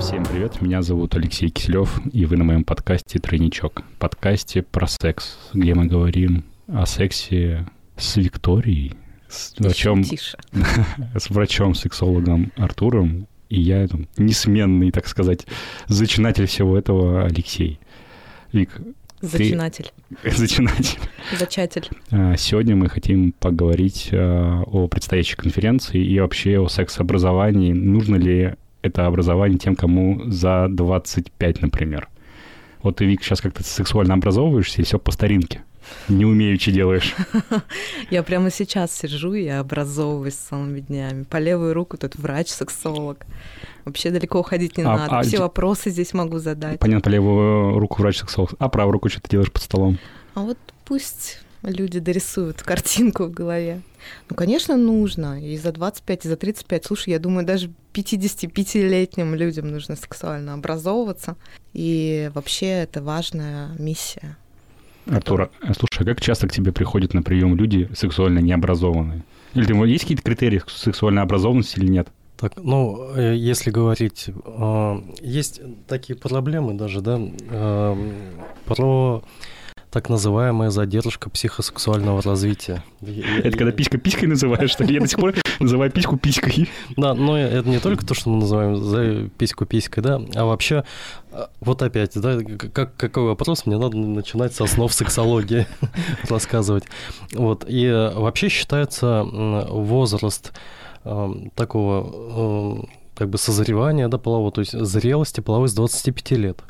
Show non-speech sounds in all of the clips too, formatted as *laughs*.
Всем привет, меня зовут Алексей Киселев, и вы на моем подкасте «Тройничок». Подкасте про секс, где мы говорим о сексе с Викторией, с врачом, *laughs* с врачом-сексологом Артуром, и я там, несменный, так сказать, зачинатель всего этого Алексей. Вик, Зачинатель. *laughs* зачинатель. Зачатель. А, Сегодня мы хотим поговорить а, о предстоящей конференции и вообще о секс-образовании. Нужно ли это образование тем, кому за 25, например? Вот ты, Вик, сейчас как-то сексуально образовываешься и все по старинке. Не умеючи делаешь. *laughs* Я прямо сейчас сижу и образовываюсь целыми днями. По левую руку тут врач-сексолог. Вообще далеко уходить не А- надо. а Все вопросы здесь могу задать. Понятно, по левую руку врач-сексолог, а правую руку что ты делаешь под столом? А вот пусть люди дорисуют картинку в голове. Ну, конечно, нужно. И за 25, и за 35. Слушай, я думаю, даже 55-летним людям нужно сексуально образовываться. И вообще это важная миссия. Артур, слушай, а как часто к тебе приходят на прием люди сексуально необразованные? Или ты- есть какие-то критерии сексуальной образованности или нет? Так, ну, э, если говорить, э, есть такие проблемы даже, да, э, про так называемая задержка психосексуального развития. Это когда писька писькой называешь, что ли? Я до сих пор называю письку писькой. Да, но это не только то, что мы называем за письку писькой, да, а вообще, а, вот опять, да, как, какой вопрос, мне надо начинать с основ сексологии *laughs* рассказывать. Вот, и э, вообще считается возраст э, такого э, как бы созревания, да, полового, то есть зрелости половой с 25 лет.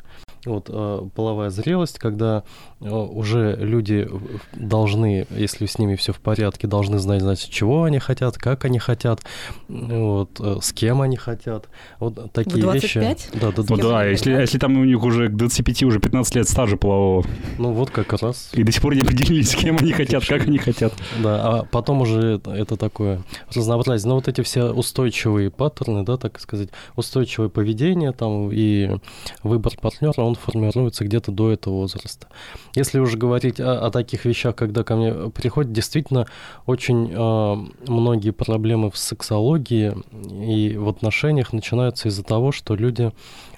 Вот э, половая зрелость, когда э, уже люди должны, если с ними все в порядке, должны знать, значит, чего они хотят, как они хотят, вот, э, с кем они хотят. Вот такие 25? вещи. Да, да, Ну да. если, если там у них уже к 25, уже 15 лет стажа полового, Ну вот как раз. и до сих пор не определились, с кем они хотят, как они хотят. Да, а потом уже это, это такое разнообразие. Но вот эти все устойчивые паттерны, да, так сказать, устойчивое поведение там и выбор партнера, он формируется где-то до этого возраста. Если уже говорить о, о таких вещах, когда ко мне приходят, действительно очень э, многие проблемы в сексологии и в отношениях начинаются из-за того, что люди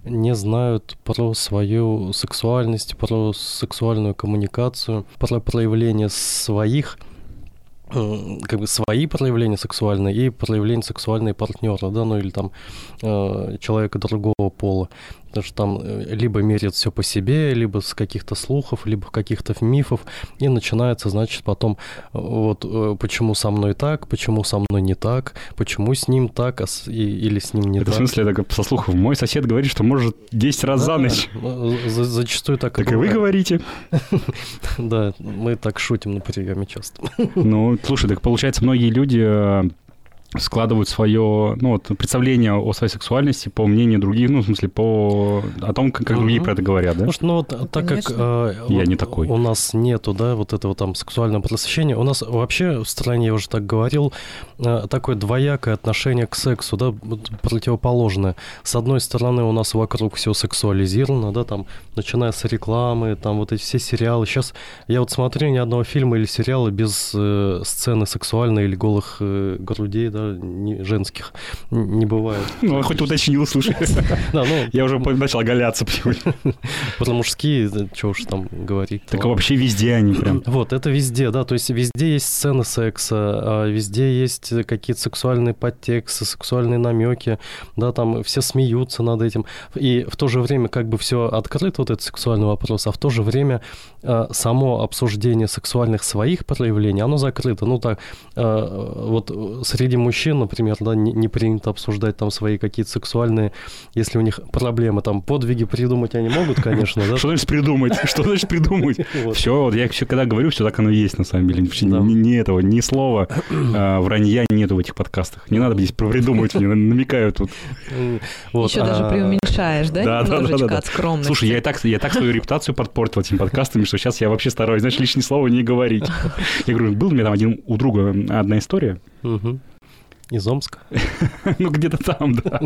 не знают про свою сексуальность, про сексуальную коммуникацию, про проявление своих э, как бы свои проявления сексуальные и проявления сексуальные партнера, да, ну или там э, человека другого пола. Потому что там э, либо меряют все по себе, либо с каких-то слухов, либо каких-то мифов, и начинается, значит, потом э, вот э, почему со мной так, почему со мной не так, почему с ним так, а с- и- или с ним не Это в так. смысле, это со слухов. Мой сосед говорит, что может 10 раз за Да, ночь. ну, за- зачастую так, Так и вы говорите. *laughs* Да, мы так шутим на приеме часто. Ну, слушай, так получается, многие люди складывают свое, ну, вот, представление о своей сексуальности по мнению других, ну, в смысле, по о том, как, как другие Мгм. про это говорят, да? Потому что, ну, вот, так как конечно. э, Я вот не такой. у нас нету, да, вот этого там сексуального просвещения, у нас вообще в стране, я уже так говорил, э, такое двоякое отношение к сексу, да, противоположное. С одной стороны, у нас вокруг все сексуализировано, да, там, начиная с рекламы, там вот эти все сериалы. Сейчас я вот смотрю ни одного фильма или сериала без э, сцены сексуальной или голых э, грудей, да, не- женских, не бывает. Ну, хоть уточнил, слушай. *laughs* Да, ну, Я уже начал оголяться. про *laughs* мужские, что уж там говорить. Так вообще везде они прям. *clears throat* Вот, это везде, да, то есть везде есть сцены секса, а везде есть какие-то сексуальные подтексты, сексуальные намеки, да, там все смеются над этим. И в то же время как бы все открыто, вот этот сексуальный вопрос, а в то же время а, само обсуждение сексуальных своих проявлений, оно закрыто. Ну так, а, вот среди мужчин, например, да, не, не принято обсуждать там свои какие-то сексуальные, если у них проблемы, там подвиги придумать они могут, конечно, да. Что значит придумать? *laughs* Что значит придумать? *laughs* Все, вот я все когда говорю, все так оно и есть на самом деле. Вообще ни, этого, ни слова *clears throat* а, вранья нету в этих подкастах. Не надо здесь придумывать, мне *laughs* намекают тут. Еще даже а, преуменьшаешь, да, да, немножечко от скромности? Слушай, я и так, я так свою репутацию подпортил этими подкастами, что сейчас я вообще стараюсь, знаешь, лишние слова не говорить. Я говорю, был у меня там один у друга одна история, Мгм. Из Омска. *laughs* ну где-то там, да.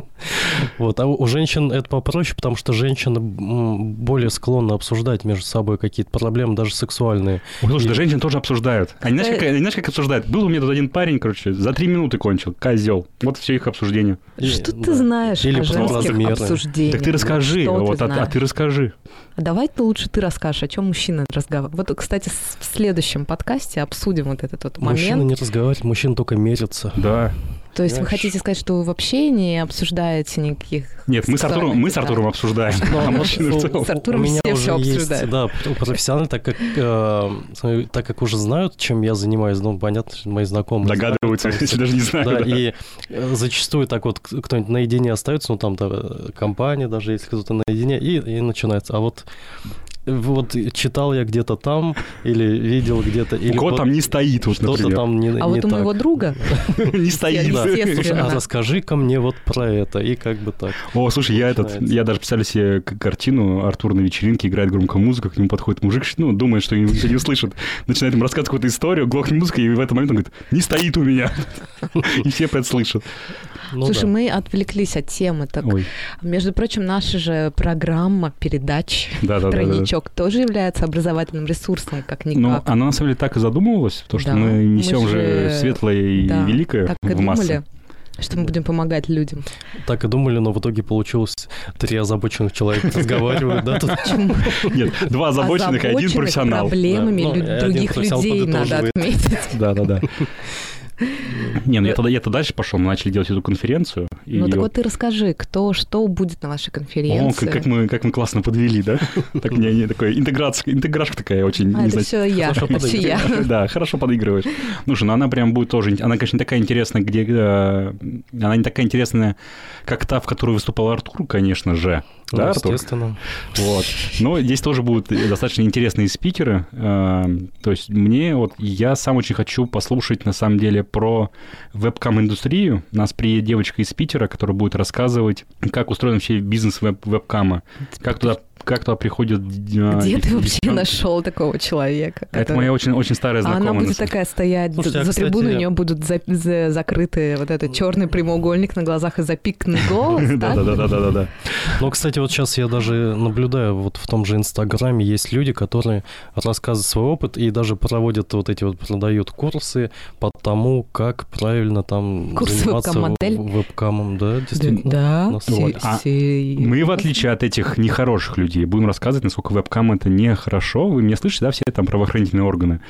Вот, а у женщин это попроще, потому что женщины более склонны обсуждать между собой какие-то проблемы, даже сексуальные. Слушай, да женщины тоже обсуждают. Они знаешь, как, знаешь, как обсуждают? Был у меня тут один парень, короче, за три минуты кончил, козел. Вот все их обсуждение. Что ты знаешь Или о женских обсуждениях? Так ты расскажи, вот, а, а ты расскажи. А давай ты лучше ты расскажешь, о чем мужчины разговаривают. Вот, кстати, в следующем подкасте обсудим вот этот вот момент. Мужчины не разговаривают, мужчины только мерятся. Да. То есть вы хотите сказать, что вы вообще не обсуждаете никаких... Нет, мы с Артуром, мы с Артуром обсуждаем. *laughs* А с Артуром все все обсуждают. Да, профессионально, так как, э, так как уже знают, чем я занимаюсь, ну, понятно, мои знакомые. Догадываются, если даже не знают. Да, и э, зачастую так вот кто-нибудь наедине остается, ну, там, компания даже, если кто-то наедине, и, и начинается. А вот вот читал я где-то там или видел где-то. Или Кот вот там не стоит, вот, Что-то там не А вот у моего друга *laughs* не стоит. А расскажи-ка мне вот про это, и как бы так. О, слушай, я этот, я даже представляю себе картину, Артур на вечеринке играет громкую музыку, к нему подходит мужик, ну, думает, что ничего не услышит, начинает ему рассказывать какую-то историю, глохнет музыка, и в этот момент он говорит, не стоит у меня. *laughs* И все это слышат. Ну, Слушай, да. мы отвлеклись от темы. Так, Ой. между прочим, наша же программа передач да, да, да, да, да. тоже является образовательным ресурсом, как никак. Ну, она на самом деле так и задумывалась, потому что да, мы несем мы же, же светлое и да, великое так в и массы. Думали что мы будем помогать людям. Так и думали, но в итоге получилось три озабоченных человека *laughs* разговаривают, да? Нет, два озабоченных и один профессионал. проблемами ну, других людей надо отметить. Да-да-да. *laughs* Не, ну я тогда, я тогда дальше пошел, мы начали делать эту конференцию. Ну так вот ты расскажи, кто, что будет на вашей конференции. О, как, как, мы, как мы классно подвели, да? *laughs* Так у меня такая интеграция, интеграшка такая очень... А, это все я, это все я. *laughs* Да, хорошо подыгрываешь. Слушай, ну она прям будет тоже... Она, конечно, не такая интересная, где... Э, она не такая интересная, как та, в которой выступал Артур, конечно же. Ну, да, естественно. Вот. Но здесь тоже будут достаточно интересные спикеры. Э, то есть мне вот... Я сам очень хочу послушать, на самом деле, про вебкам-индустрию. У нас приедет девочка из Питера, которая будет рассказывать, как устроен вообще бизнес веб вебкама, как туда как туда приходят... А, Где ты вообще нашел такого человека? Который... Это моя очень, очень старая знакомая. А она будет такая стоять Слушайте, за, а, кстати... трибуной, у нее будут за, за, закрыты вот этот черный прямоугольник на глазах и запиканный *laughs* голос, Да-да-да-да-да. Ну, кстати, вот сейчас я даже наблюдаю, вот в том же Инстаграме есть люди, которые рассказывают свой опыт и даже проводят вот эти вот, продают курсы по тому, как правильно там заниматься вебкамом. Да, действительно. Да, а мы, в отличие от этих нехороших людей, людей. Будем рассказывать, насколько вебкам это нехорошо. Вы меня слышите, да, все там правоохранительные органы?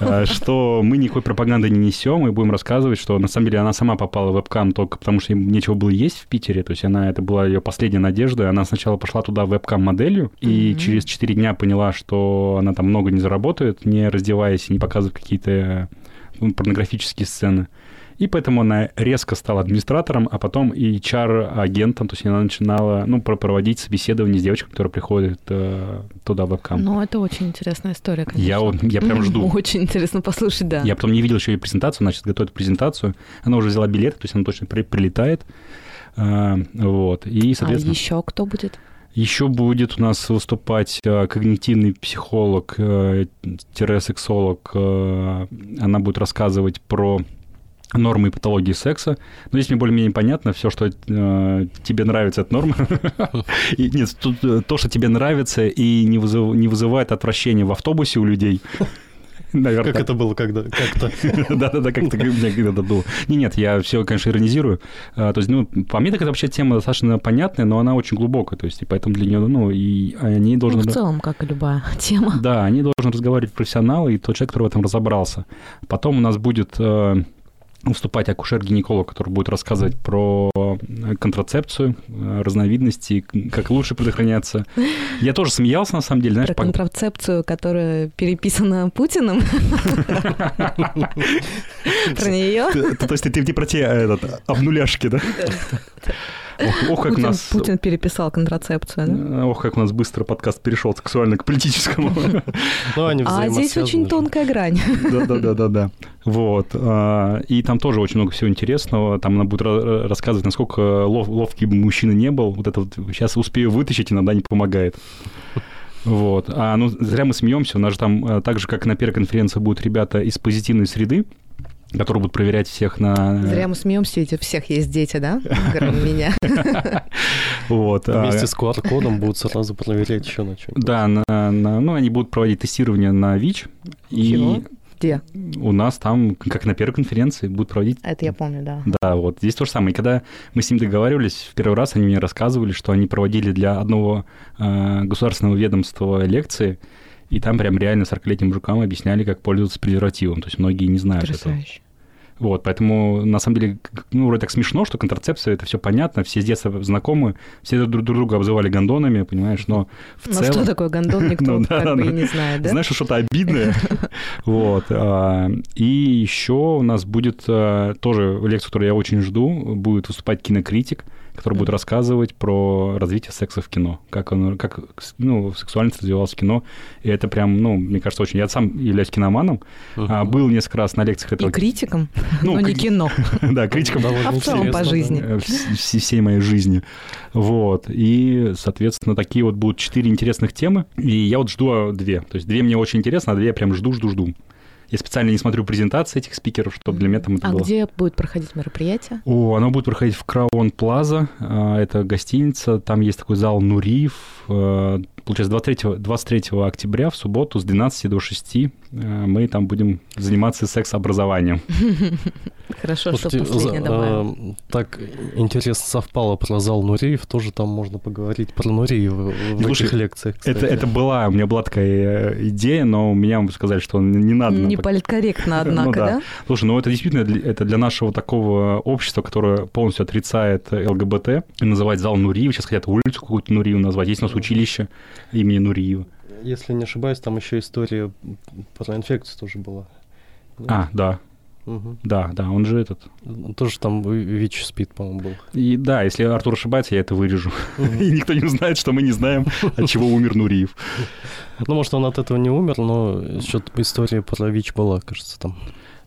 А, *laughs* что мы никакой пропаганды не несем, и будем рассказывать, что на самом деле она сама попала в вебкам только потому, что им нечего было есть в Питере. То есть она, это была ее последняя надежда. Она сначала пошла туда вебкам-моделью, и через 4 дня поняла, что она там много не заработает, не раздеваясь и не показывая какие-то порнографические сцены. И поэтому она резко стала администратором, а потом и HR-агентом, то есть она начинала ну, проводить собеседование с девочками, которые приходят э, туда в вебкам. Ну, это очень интересная история, конечно. Я, я прям жду. Очень интересно послушать, да. Я потом не видел еще ее презентацию, значит, готовит презентацию. Она уже взяла билет, то есть она точно при, прилетает. А, вот. И, соответственно... А еще кто будет? Еще будет у нас выступать э, когнитивный психолог, э, сексолог. Она будет рассказывать про нормы и патологии секса. Но здесь мне более-менее понятно, все, что э, тебе нравится, это норма. *laughs* и, нет, э, то, что тебе нравится и не вызывает отвращения в автобусе у людей. Наверное. Как это было когда? Как-то. *laughs* Да-да-да, как-то мне когда-то было. Не, нет, я все, конечно, иронизирую. А, то есть, ну, по мне, так это вообще тема достаточно понятная, но она очень глубокая. То есть, и поэтому для нее, ну, и они должны... Ну, в целом, как и любая *laughs* тема. Да, они должны разговаривать профессионалы и тот человек, который в этом разобрался. Потом у нас будет э, выступать акушер-гинеколог, который будет рассказывать про контрацепцию, разновидности, как лучше предохраняться. Я тоже смеялся, на самом деле. Знаешь, про контрацепцию, которая переписана Путиным? *laughs* Про нее? То есть ты про те обнуляшки, да? Ох, ох как Путин, нас... Путин переписал контрацепцию, да? Ох, как у нас быстро подкаст перешел сексуально к политическому. Ну, а здесь очень тонкая грань. Да-да-да-да-да. Вот. А, и там тоже очень много всего интересного. Там она будет рассказывать, насколько лов, ловкий мужчина не был. Вот это вот сейчас успею вытащить, иногда не помогает. Вот. А ну зря мы смеемся. У нас же там, э, так же, как на первой конференции, будут ребята из позитивной среды, которые будут проверять всех на... Зря мы смеемся, ведь у всех есть дети, да? Кроме *laughs* меня. Вот. а, Вместе с QR-кодом будут сразу проверять еще на чем. Да, ну, они будут проводить тестирование на ВИЧ. И? Где? у нас там, как на первой конференции, будут проводить Это я помню, да. Да, вот здесь то же самое. И когда мы с ним договаривались, в первый раз они мне рассказывали, что они проводили для одного э, государственного ведомства лекции, и там прям реально 40-летним мужикам объясняли, как пользоваться презервативом. То есть многие не знают этого. Потрясающе. Вот, поэтому, на самом деле, ну, вроде так смешно, что контрацепция, это все понятно, все с детства знакомы, все друг, друг друга обзывали гондонами, понимаешь, но в Ну целом... что такое гондон, *laughs* никто Ну да, как бы и да. не знает, да? Знаешь, что-то обидное. *laughs* Вот. а, И еще у нас будет а, тоже лекция, которую я очень жду, будет выступать кинокритик, который будет рассказывать про развитие секса в кино, как оно, как ну, сексуальность развивалась в кино. И это прям, ну, мне кажется, очень... Я сам являюсь киноманом, а, был несколько раз на лекциях И этого... критиком, Ну, но не кино. *laughs* Да, критиком А в целом по жизни. э, вс- вс- всей моей жизни. Вот. И, соответственно, такие вот будут четыре интересных темы. И я вот жду а, две. То есть две мне очень интересно, а две я прям жду, жду, жду. Я специально не смотрю презентации этих спикеров, чтобы для меня там это А было. где будет проходить мероприятие? О, оно будет проходить в Краун Плаза. а, Это гостиница. Там есть такой зал Нуриев. а, Получается, 23, 23 октября в субботу с 12 до 6 а, мы там будем заниматься секс-образованием. *laughs* Хорошо, что Слушайте, последнее за- добавил. э, так интересно совпало про зал Нуриев, тоже там можно поговорить про Нуриев в в Слушай, этих лекциях. Это, кстати. это была, у меня была такая э, идея, но меня сказали, что не надо. Не нам политкорректно, *laughs* Ну однако, да. да? Слушай, ну это действительно для, это для нашего такого общества, которое полностью отрицает ЛГБТ, и называть зал Нуриев, сейчас хотят улицу какую-то Нуриев назвать, есть у нас училище имени Нуриева. Если не ошибаюсь, там еще история про инфекцию тоже была. А, да, Мгм. да, да, он же этот. Тоже там ВИЧ СПИД, по-моему, был. И да, если Артур ошибается, я это вырежу. И никто не узнает, что мы не знаем, от чего умер Нуриев. *laughs* Ну, может, он от этого не умер, но что-то история про ВИЧ была, кажется, там.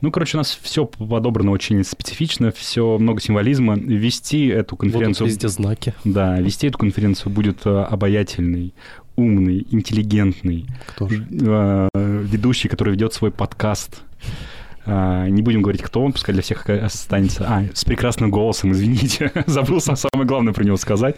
Ну, короче, у нас все подобрано очень специфично, все много символизма. Вести эту конференцию... везде знаки. Да, вести эту конференцию будет э, обаятельный, умный, интеллигентный, Кто же? э, ведущий, который ведет свой подкаст. А, Не будем говорить, кто он, пускай для всех останется. А, с прекрасным голосом, извините. *laughs* Забыл сам самое главное про него сказать.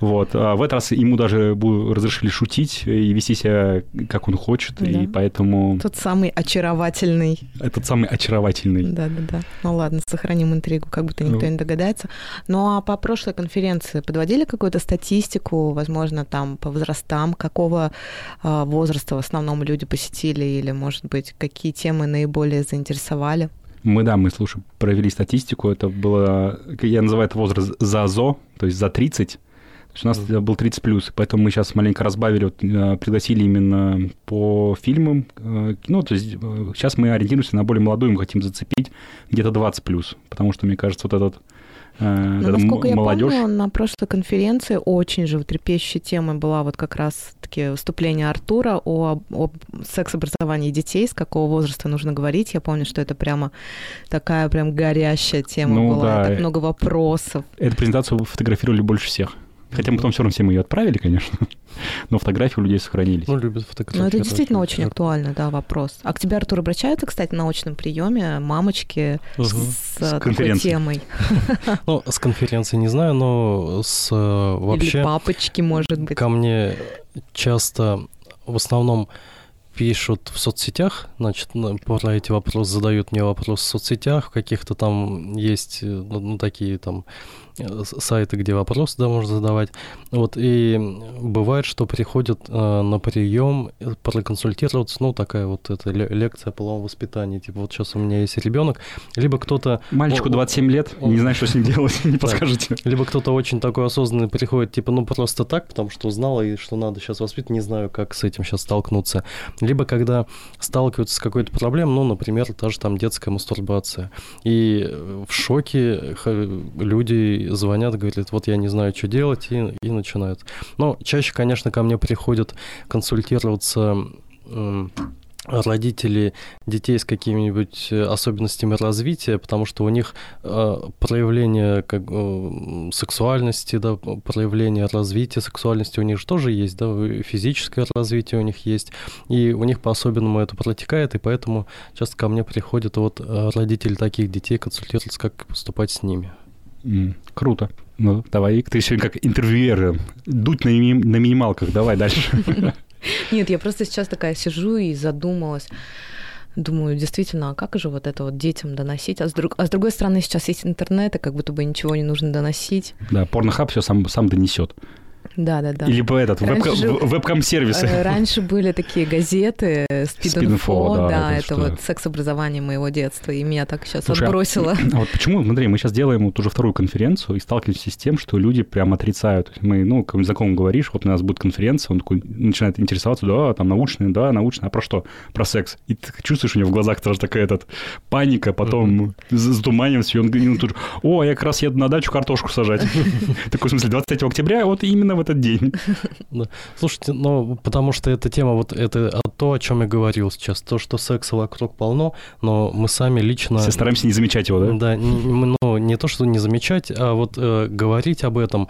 Вот. А в этот раз ему даже разрешили шутить и вести себя, как он хочет. И Да. поэтому Тот самый очаровательный. этот самый очаровательный. Да-да-да. Ну ладно, сохраним интригу, как будто никто Ну. не догадается. Ну а по прошлой конференции подводили какую-то статистику, возможно, там по возрастам, какого а, возраста в основном люди посетили, или, может быть, какие темы наиболее заинтересовали? Мы, да, мы, слушай, провели статистику. Это было, я называю это возраст за ЗО, то есть за 30. У нас Мгм. был 30 плюс, поэтому мы сейчас маленько разбавили, вот, э, пригласили именно по фильмам. э, Ну, то есть сейчас мы ориентируемся на более молодую, мы хотим зацепить где-то 20 плюс, потому что, мне кажется, вот этот э, Ну, насколько я молодежь... помню, на прошлой конференции очень животрепещущей темой была вот как раз-таки выступление Артура о, о секс-образовании детей, с какого возраста нужно говорить. Я помню, что это прямо такая прям горящая тема Ну, была, да. так много вопросов. Эту презентацию фотографировали больше всех. Хотя мы потом все равно всем ее отправили, конечно, *laughs* но фотографии у людей сохранились. Ну, любят Но фотографировать. это действительно очень актуально. актуальный, да, вопрос. А к тебе, Артур, обращаются, кстати, на очном приеме мамочки с, э, такой темой? *laughs* Ну, с конференции не знаю, но с э, Или вообще папочки, может быть? ко мне часто в основном пишут в соцсетях, значит, на- про эти вопросы задают мне вопросы в соцсетях, в каких-то там есть, э, ну, ну, такие там э, сайты, где вопросы да, можно задавать. Вот, и бывает, что приходят э, на прием проконсультироваться, ну, такая вот эта ле- лекция о половом воспитании, типа, вот сейчас у меня есть ребенок, либо кто-то Мальчику О, о, 27 лет, о. не знаю, что с ним делать, *laughs* не подскажете. либо кто-то очень такой осознанный приходит, типа, ну просто так, потому что узнал, и что надо сейчас воспитывать, не знаю, как с этим сейчас столкнуться. Либо когда сталкиваются с какой-то проблемой, ну, например, та же там детская мастурбация. И э, в шоке люди звонят, говорят, вот я не знаю, что делать, и, и начинают. Но чаще, конечно, ко мне приходят консультироваться родители детей с какими-нибудь э, особенностями развития, потому что у них э, проявление как, э, сексуальности, да, проявление развития сексуальности у них же тоже есть, да, физическое развитие у них есть, и у них по-особенному это протекает, и поэтому часто ко мне приходят вот родители таких детей консультироваться, как поступать с ними. Mm, круто. Ну, давай, ты сегодня как интервьюер, дуть на, на минималках, давай дальше. *laughs* *laughs* Нет, я просто сейчас такая сижу и задумалась. Думаю, действительно, а как же вот это вот детям доносить? А с, друг... а с другой стороны, сейчас есть интернет, и как будто бы ничего не нужно доносить. Да, порнохаб все сам, сам донесет. Да, да, да. Или по этот, раньше, вебкам-сервисы. Э, раньше были такие газеты Speed, Speed Info, да, да это, это вот секс-образование моего детства, и меня так сейчас Слушай, а отбросило. А, *laughs* а вот почему, смотри, мы сейчас делаем вот уже вторую конференцию и сталкиваемся с тем, что люди прям отрицают. Мы, ну, как знакомым говоришь, вот у нас будет конференция, он такой начинает интересоваться, да, там научные, да, научные, а про что? Про секс. И ты чувствуешь у него в глазах тоже такая этот паника, потом затуманивается, и он, и он тут, о, я как раз еду на дачу картошку сажать. *laughs* Такой, в смысле, 23 октября, вот именно в этот день. *laughs* Слушайте, ну, потому что эта тема, вот это то, о чем я говорил сейчас, то, что секса вокруг полно, но мы сами лично... Все стараемся не замечать его, да? Да, ну, не то, что не замечать, а вот э, говорить об этом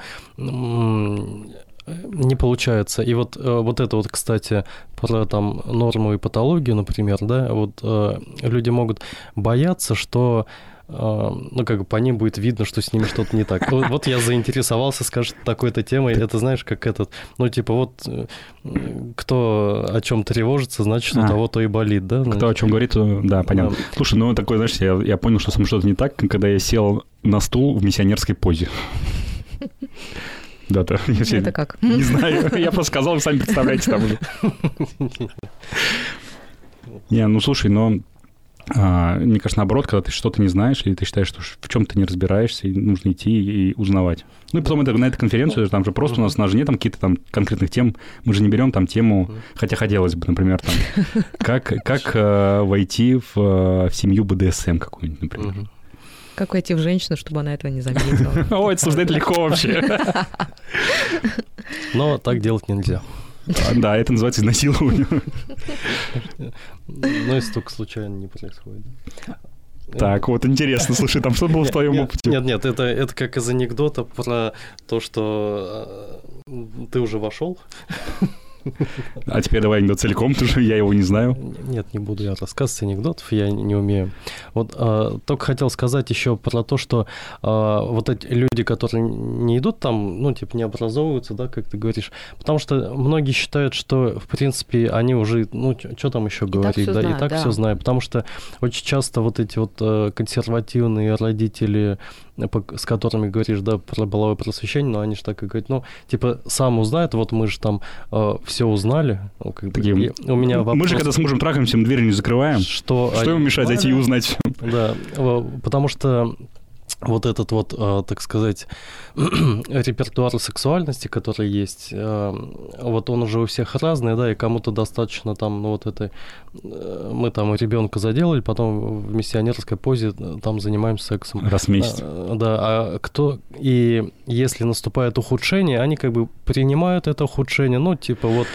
не получается. И вот, э, вот это вот, кстати, про там норму и патологию, например, да, вот э, люди могут бояться, что ну, как бы по ним будет видно, что с ними что-то не так. Вот, я заинтересовался, скажет, такой-то темой, это знаешь, как этот, ну, типа, вот э, кто о чем тревожится, значит, а, у того то и болит, да? Кто о чем говорит, да, понятно. Слушай, ну, такой, знаешь, я, понял, что со мной что-то не так, когда я сел на стул в миссионерской позе. Да, да. Это как? Не знаю, я просто сказал, вы сами представляете там уже. *laughs* Не, ну слушай, но а, мне кажется, наоборот, когда ты что-то не знаешь, или ты считаешь, что в чем то не разбираешься, и нужно идти и узнавать. Ну и потом это, на этой конференции, там же просто у нас, у нас же нет там какие-то там конкретных тем, мы же не берем там тему, хотя хотелось бы, например, там, *laughs* как, как э, войти в, э, в семью БДСМ какую-нибудь, например. Как войти в женщину, чтобы она этого не заметила? *laughs* Ой, это обсуждать легко вообще. *laughs* Но так делать нельзя. Да, это называется изнасилование. Но если только случайно не происходит. Так, вот интересно, слушай, там что было в твоем опыте? Нет, нет, это, это как из анекдота про то, что э, ты уже вошел, а теперь давай анекдот целиком, потому что я его не знаю. Нет, не буду я рассказывать анекдотов, я не умею. Вот а, только хотел сказать еще про то, что а, вот эти люди, которые не идут там, ну, типа, не образовываются, да, как ты говоришь, потому что многие считают, что, в принципе, они уже, ну, что там еще говорить, да, знают, и так да. все знают, потому что очень часто вот эти вот э, консервативные родители, с которыми говоришь, да, про половое просвещение, но они же так и говорят, ну, типа, сам узнает, вот мы же там э, все узнали. Ну, как бы, Такие, у меня вопрос, мы же, когда с мужем трахаемся, мы дверь не закрываем. Что, что ему мешает зайти и узнать? Да, потому что вот этот вот, э, так сказать, *clears throat* репертуар сексуальности, который есть, э, вот он уже у всех разный, да, и кому-то достаточно там, ну вот это, э, мы там ребенка заделали, потом в миссионерской позе там занимаемся сексом. Раз в месяц. Да, а кто, и если наступает ухудшение, они как бы принимают это ухудшение, ну типа вот...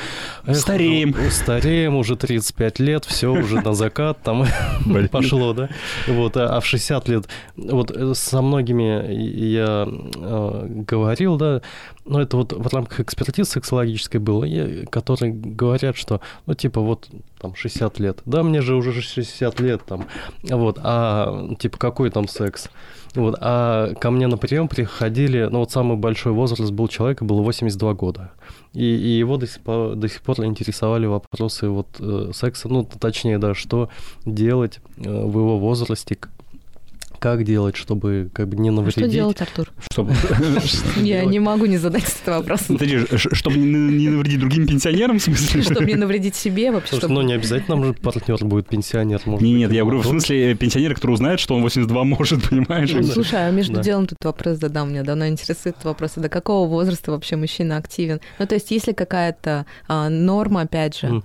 Стареем. Стареем, уже 35 лет, все уже на закат там *laughs* пошло, да, вот, а, а в 60 лет, вот со многими я э, говорил, да, но это вот в рамках экспертизы сексологической было, которые говорят, что, ну, типа, вот там 60 лет, да, мне же уже 60 лет там, вот, а, типа, какой там секс? Вот, а ко мне на прием приходили, ну вот самый большой возраст был человека, было 82 года. И, и его до сих, пор, до сих пор интересовали вопросы вот э, секса, ну точнее, да, что делать э, в его возрасте, как делать, чтобы как бы не навредить? Что делать, Артур? Чтобы... *laughs* Я не могу не задать этот вопрос. Чтобы не навредить другим пенсионерам, в смысле? Чтобы не навредить себе вообще. Ну, не обязательно нам же партнер будет пенсионер. Нет, я говорю, в смысле пенсионер, который узнает, что он 82 может, *laughs* понимаешь? Ну, слушай, а между делом тут вопрос задам, меня давно интересует этот вопрос. До какого возраста вообще мужчина активен? Ну, то есть, если какая-то а, норма, опять же,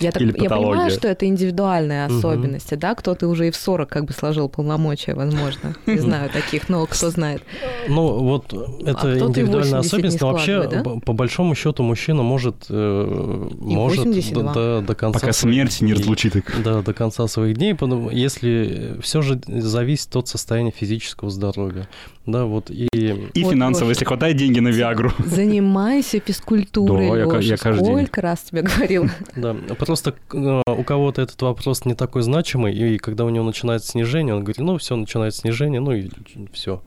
я, так, я понимаю, что это индивидуальные особенности, да, кто-то уже и в 40 как бы сложил полномочия возможно. *laughs* Не знаю таких, но кто знает. Ну, вот это кто-то и индивидуальная 80 особенность, но вообще, да? по- по большому счету, мужчина может, э, может 82. до, до- до конца Пока смерть не разлучит их. Да, до конца своих дней, если все же зависит от состояния физического здоровья. Да, вот и... И Вот, финансово, если хватает деньги на Виагру. *laughs* Занимайся физкультурой, Да, я я каждый день. Сколько раз тебе говорил? *laughs* Да, просто э, у кого-то этот вопрос не такой значимый, и когда у него начинается снижение, он говорит, ну, все, начинает снижение, ну и все.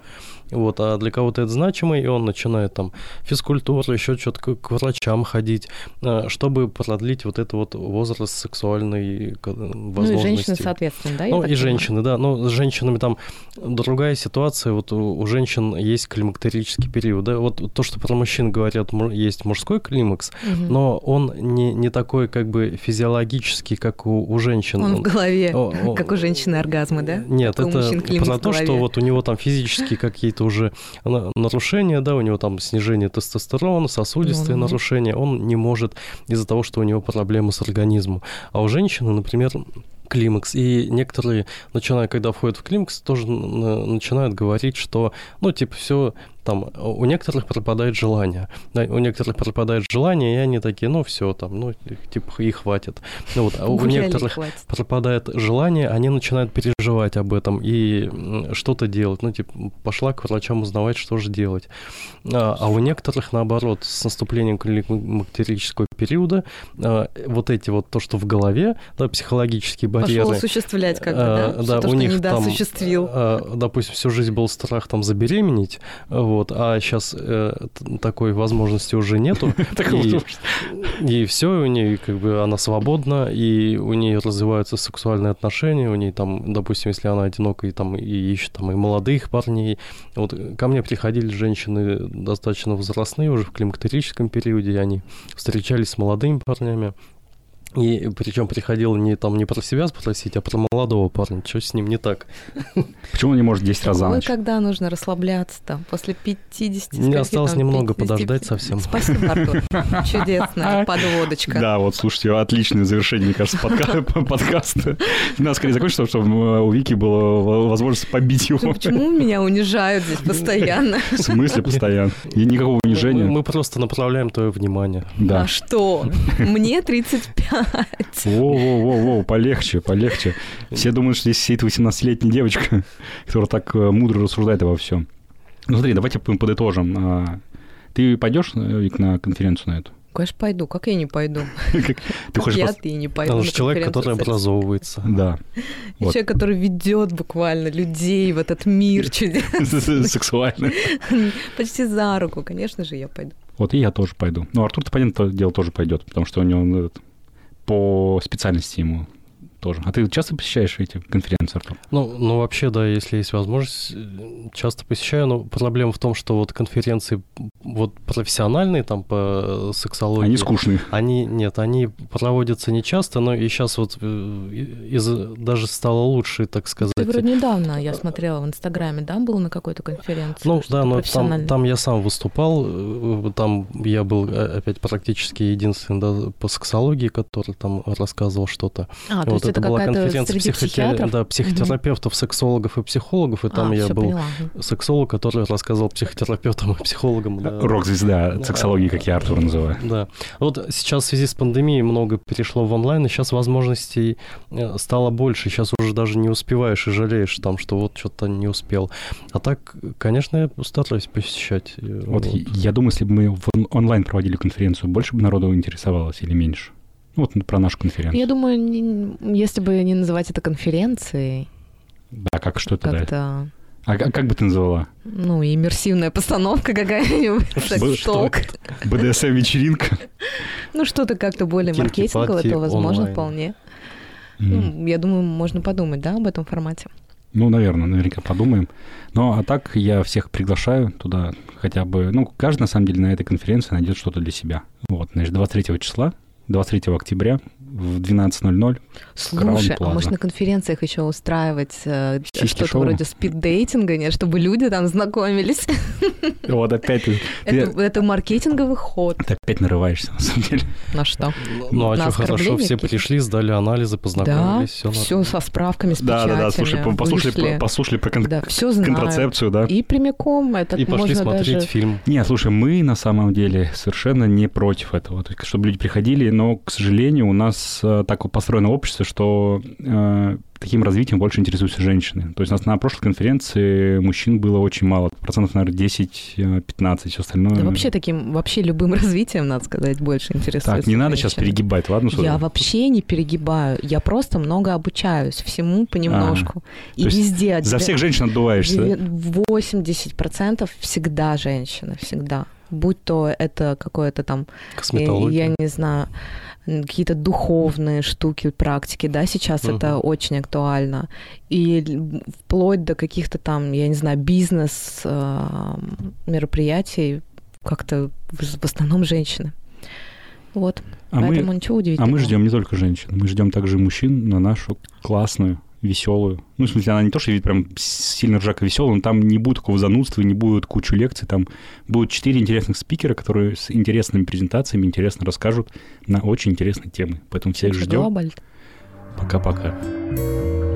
Вот, а для кого-то это значимый, и он начинает там физкультуру, еще что-то к, врачам ходить, э, чтобы продлить вот этот вот возраст сексуальной к- Ну и возможности. женщины, соответственно, да? Ну и женщины, да. Но с женщинами там другая ситуация. Вот у, у женщин есть климактерический период. Да? Вот то, что про мужчин говорят, есть мужской климакс, Мгм. но он не, не такой как бы физиологический, как у, у женщин. Он в голове, О, о, как у женщины оргазмы, да? Нет, Как это про то, что вот у него там физические какие-то уже на- нарушения, да, у него там снижение тестостерона, сосудистые Ну-ну-ну. нарушения, он не может из-за того, что у него проблемы с организмом. А у женщины, например, климакс. И некоторые, начиная, когда входят в климакс, тоже начинают говорить, что, ну, типа, все там, у некоторых пропадает желание. Да, у некоторых пропадает желание, и они такие, ну, все там, ну, типа, и хватит. Ну, вот, а у Гуляли, некоторых хватит. пропадает желание, они начинают переживать об этом и что-то делать. Ну, типа, пошла к врачам узнавать, что же делать. А, а у некоторых, наоборот, с наступлением климактерического периода, а, вот эти вот, то, что в голове, да, психологические барьеры. Пошел осуществлять как бы, а, да? Что-то, у что них там, а, допустим, всю жизнь был страх там забеременеть, вот, а сейчас такой возможности уже нету. *laughs* И- все, у нее как бы она свободна, и у нее развиваются сексуальные отношения, у нее там, допустим, если она одинока и там и ищет там и молодых парней. Вот ко мне приходили женщины достаточно возрастные уже в климактерическом периоде, они встречались с молодыми парнями. И причем приходил не там не про себя спросить, а про молодого парня, что с ним не так. Почему он не может 10 раз за Ой, ночь? когда нужно расслабляться там, после 50 Мне осталось там, немного 55. подождать совсем. Спасибо, Артур. *laughs* Чудесная подводочка. Да, вот, слушайте, отличное завершение, мне кажется, подка- *laughs* подкаста. Надо скорее закончить, чтобы у Вики была возможность побить его. Почему меня унижают здесь постоянно? *laughs* В смысле постоянно? И никакого унижения. мы просто направляем твое внимание. Да. А что? Мне 35. Воу-воу-воу, полегче, полегче. Все думают, что здесь сидит 18-летняя девочка, *laughs* которая так э, мудро рассуждает обо всем. Ну смотри, давайте подытожим. А, Ты пойдешь, э, Вик, на конференцию на эту? Конечно, пойду. Как я не пойду? *laughs* Ты хочешь... я, ты не пойду Потому что человек, который образовывается. *laughs* Да. И человек, который ведет буквально людей в этот мир чудес. Сексуально. Почти за руку, конечно же, я пойду. Вот и я тоже пойду. Ну, Артур-то, понятное дело, тоже пойдет, потому что у него ну, этот, по специальности ему тоже. А ты часто посещаешь эти конференции, Артур? Ну, ну, вообще, да, если есть возможность, часто посещаю, но проблема в том, что вот конференции вот профессиональные там по сексологии... Они скучные. Они, нет, они проводятся не часто, но и сейчас вот э, из, даже стало лучше, так сказать. Ты вроде недавно, я смотрела в Инстаграме, да, был на какой-то конференции? Ну да, но там, там я сам выступал, э, там я был э, опять практически единственный да, по сексологии, который там рассказывал что-то. А, то вот есть это среди психотера- психиатров? да, психотерапевтов, сексологов и психологов, и там а, я был поняла. сексолог, который рассказывал психотерапевтам и психологам. да. Рок-звезда сексологии, как я Артур называю. Да. Вот сейчас в связи с пандемией много перешло в онлайн, и сейчас возможностей э, стало больше. Сейчас уже даже не успеваешь и жалеешь там, что вот что-то не успел. А так, конечно, я стараюсь посещать. э, Вот я думаю, если бы мы в он- онлайн проводили конференцию, больше бы народу интересовалось или меньше? Вот про нашу конференцию. Я думаю, не- если бы не называть это конференцией, Да, как что это да? А как как бы ты назвала? ну, иммерсивная постановка какая-нибудь, секс-ток. БДСМ-вечеринка? Ну, что-то как-то более маркетинговое, то возможно вполне. Ну, я думаю, можно подумать, да, об этом формате. Ну, наверное, наверняка подумаем. Ну, а так я всех приглашаю туда хотя бы... Ну, каждый, на самом деле, на этой конференции найдет что-то для себя. Вот, значит, 23 числа, 23 октября в 12.00. Слушай, а может на конференциях еще устраивать э, что-то вроде спид-дейтинга, нет, чтобы люди там знакомились? *laughs* Вот опять ты... Это, это маркетинговый ход. Ты опять нарываешься, на самом деле. На что? Ну, а что, хорошо, все пришли, сдали анализы, познакомились, все все со справками, с Да, да, да, слушай, послушали, послушали про кон- да, все знают. контрацепцию, да. И прямиком это И пошли смотреть даже... фильм. Нет, слушай, мы на самом деле совершенно не против этого. То есть, чтобы люди приходили, но, к сожалению, у нас э, так построено общество, что э, таким развитием больше интересуются женщины. То есть у нас на прошлой конференции мужчин было очень мало, процентов, наверное, 10-15, все остальное. Да вообще таким, вообще любым *laughs* развитием, надо сказать, больше интересуется. Так, не надо сейчас перегибать, ладно? Что я вообще не перегибаю, я просто много обучаюсь всему понемножку. А, И везде. За всех женщин отдуваешься, 80% всегда женщины, всегда. Будь то это какое-то там, я, я не знаю, какие-то духовные штуки, практики, да, сейчас uh-huh. это очень актуально. И вплоть до каких-то там, я не знаю, бизнес э, мероприятий, как-то в основном женщины. Вот. А Поэтому мы, ничего удивительного. А мы ждем не только женщин, мы ждем также мужчин на нашу классную веселую. Ну, в смысле, она не то, что видит прям сильно ржако веселую, но там не будет такого занудства, не будет кучу лекций, там будут четыре интересных спикера, которые с интересными презентациями интересно расскажут на очень интересные темы. Поэтому всех ждем. Пока-пока.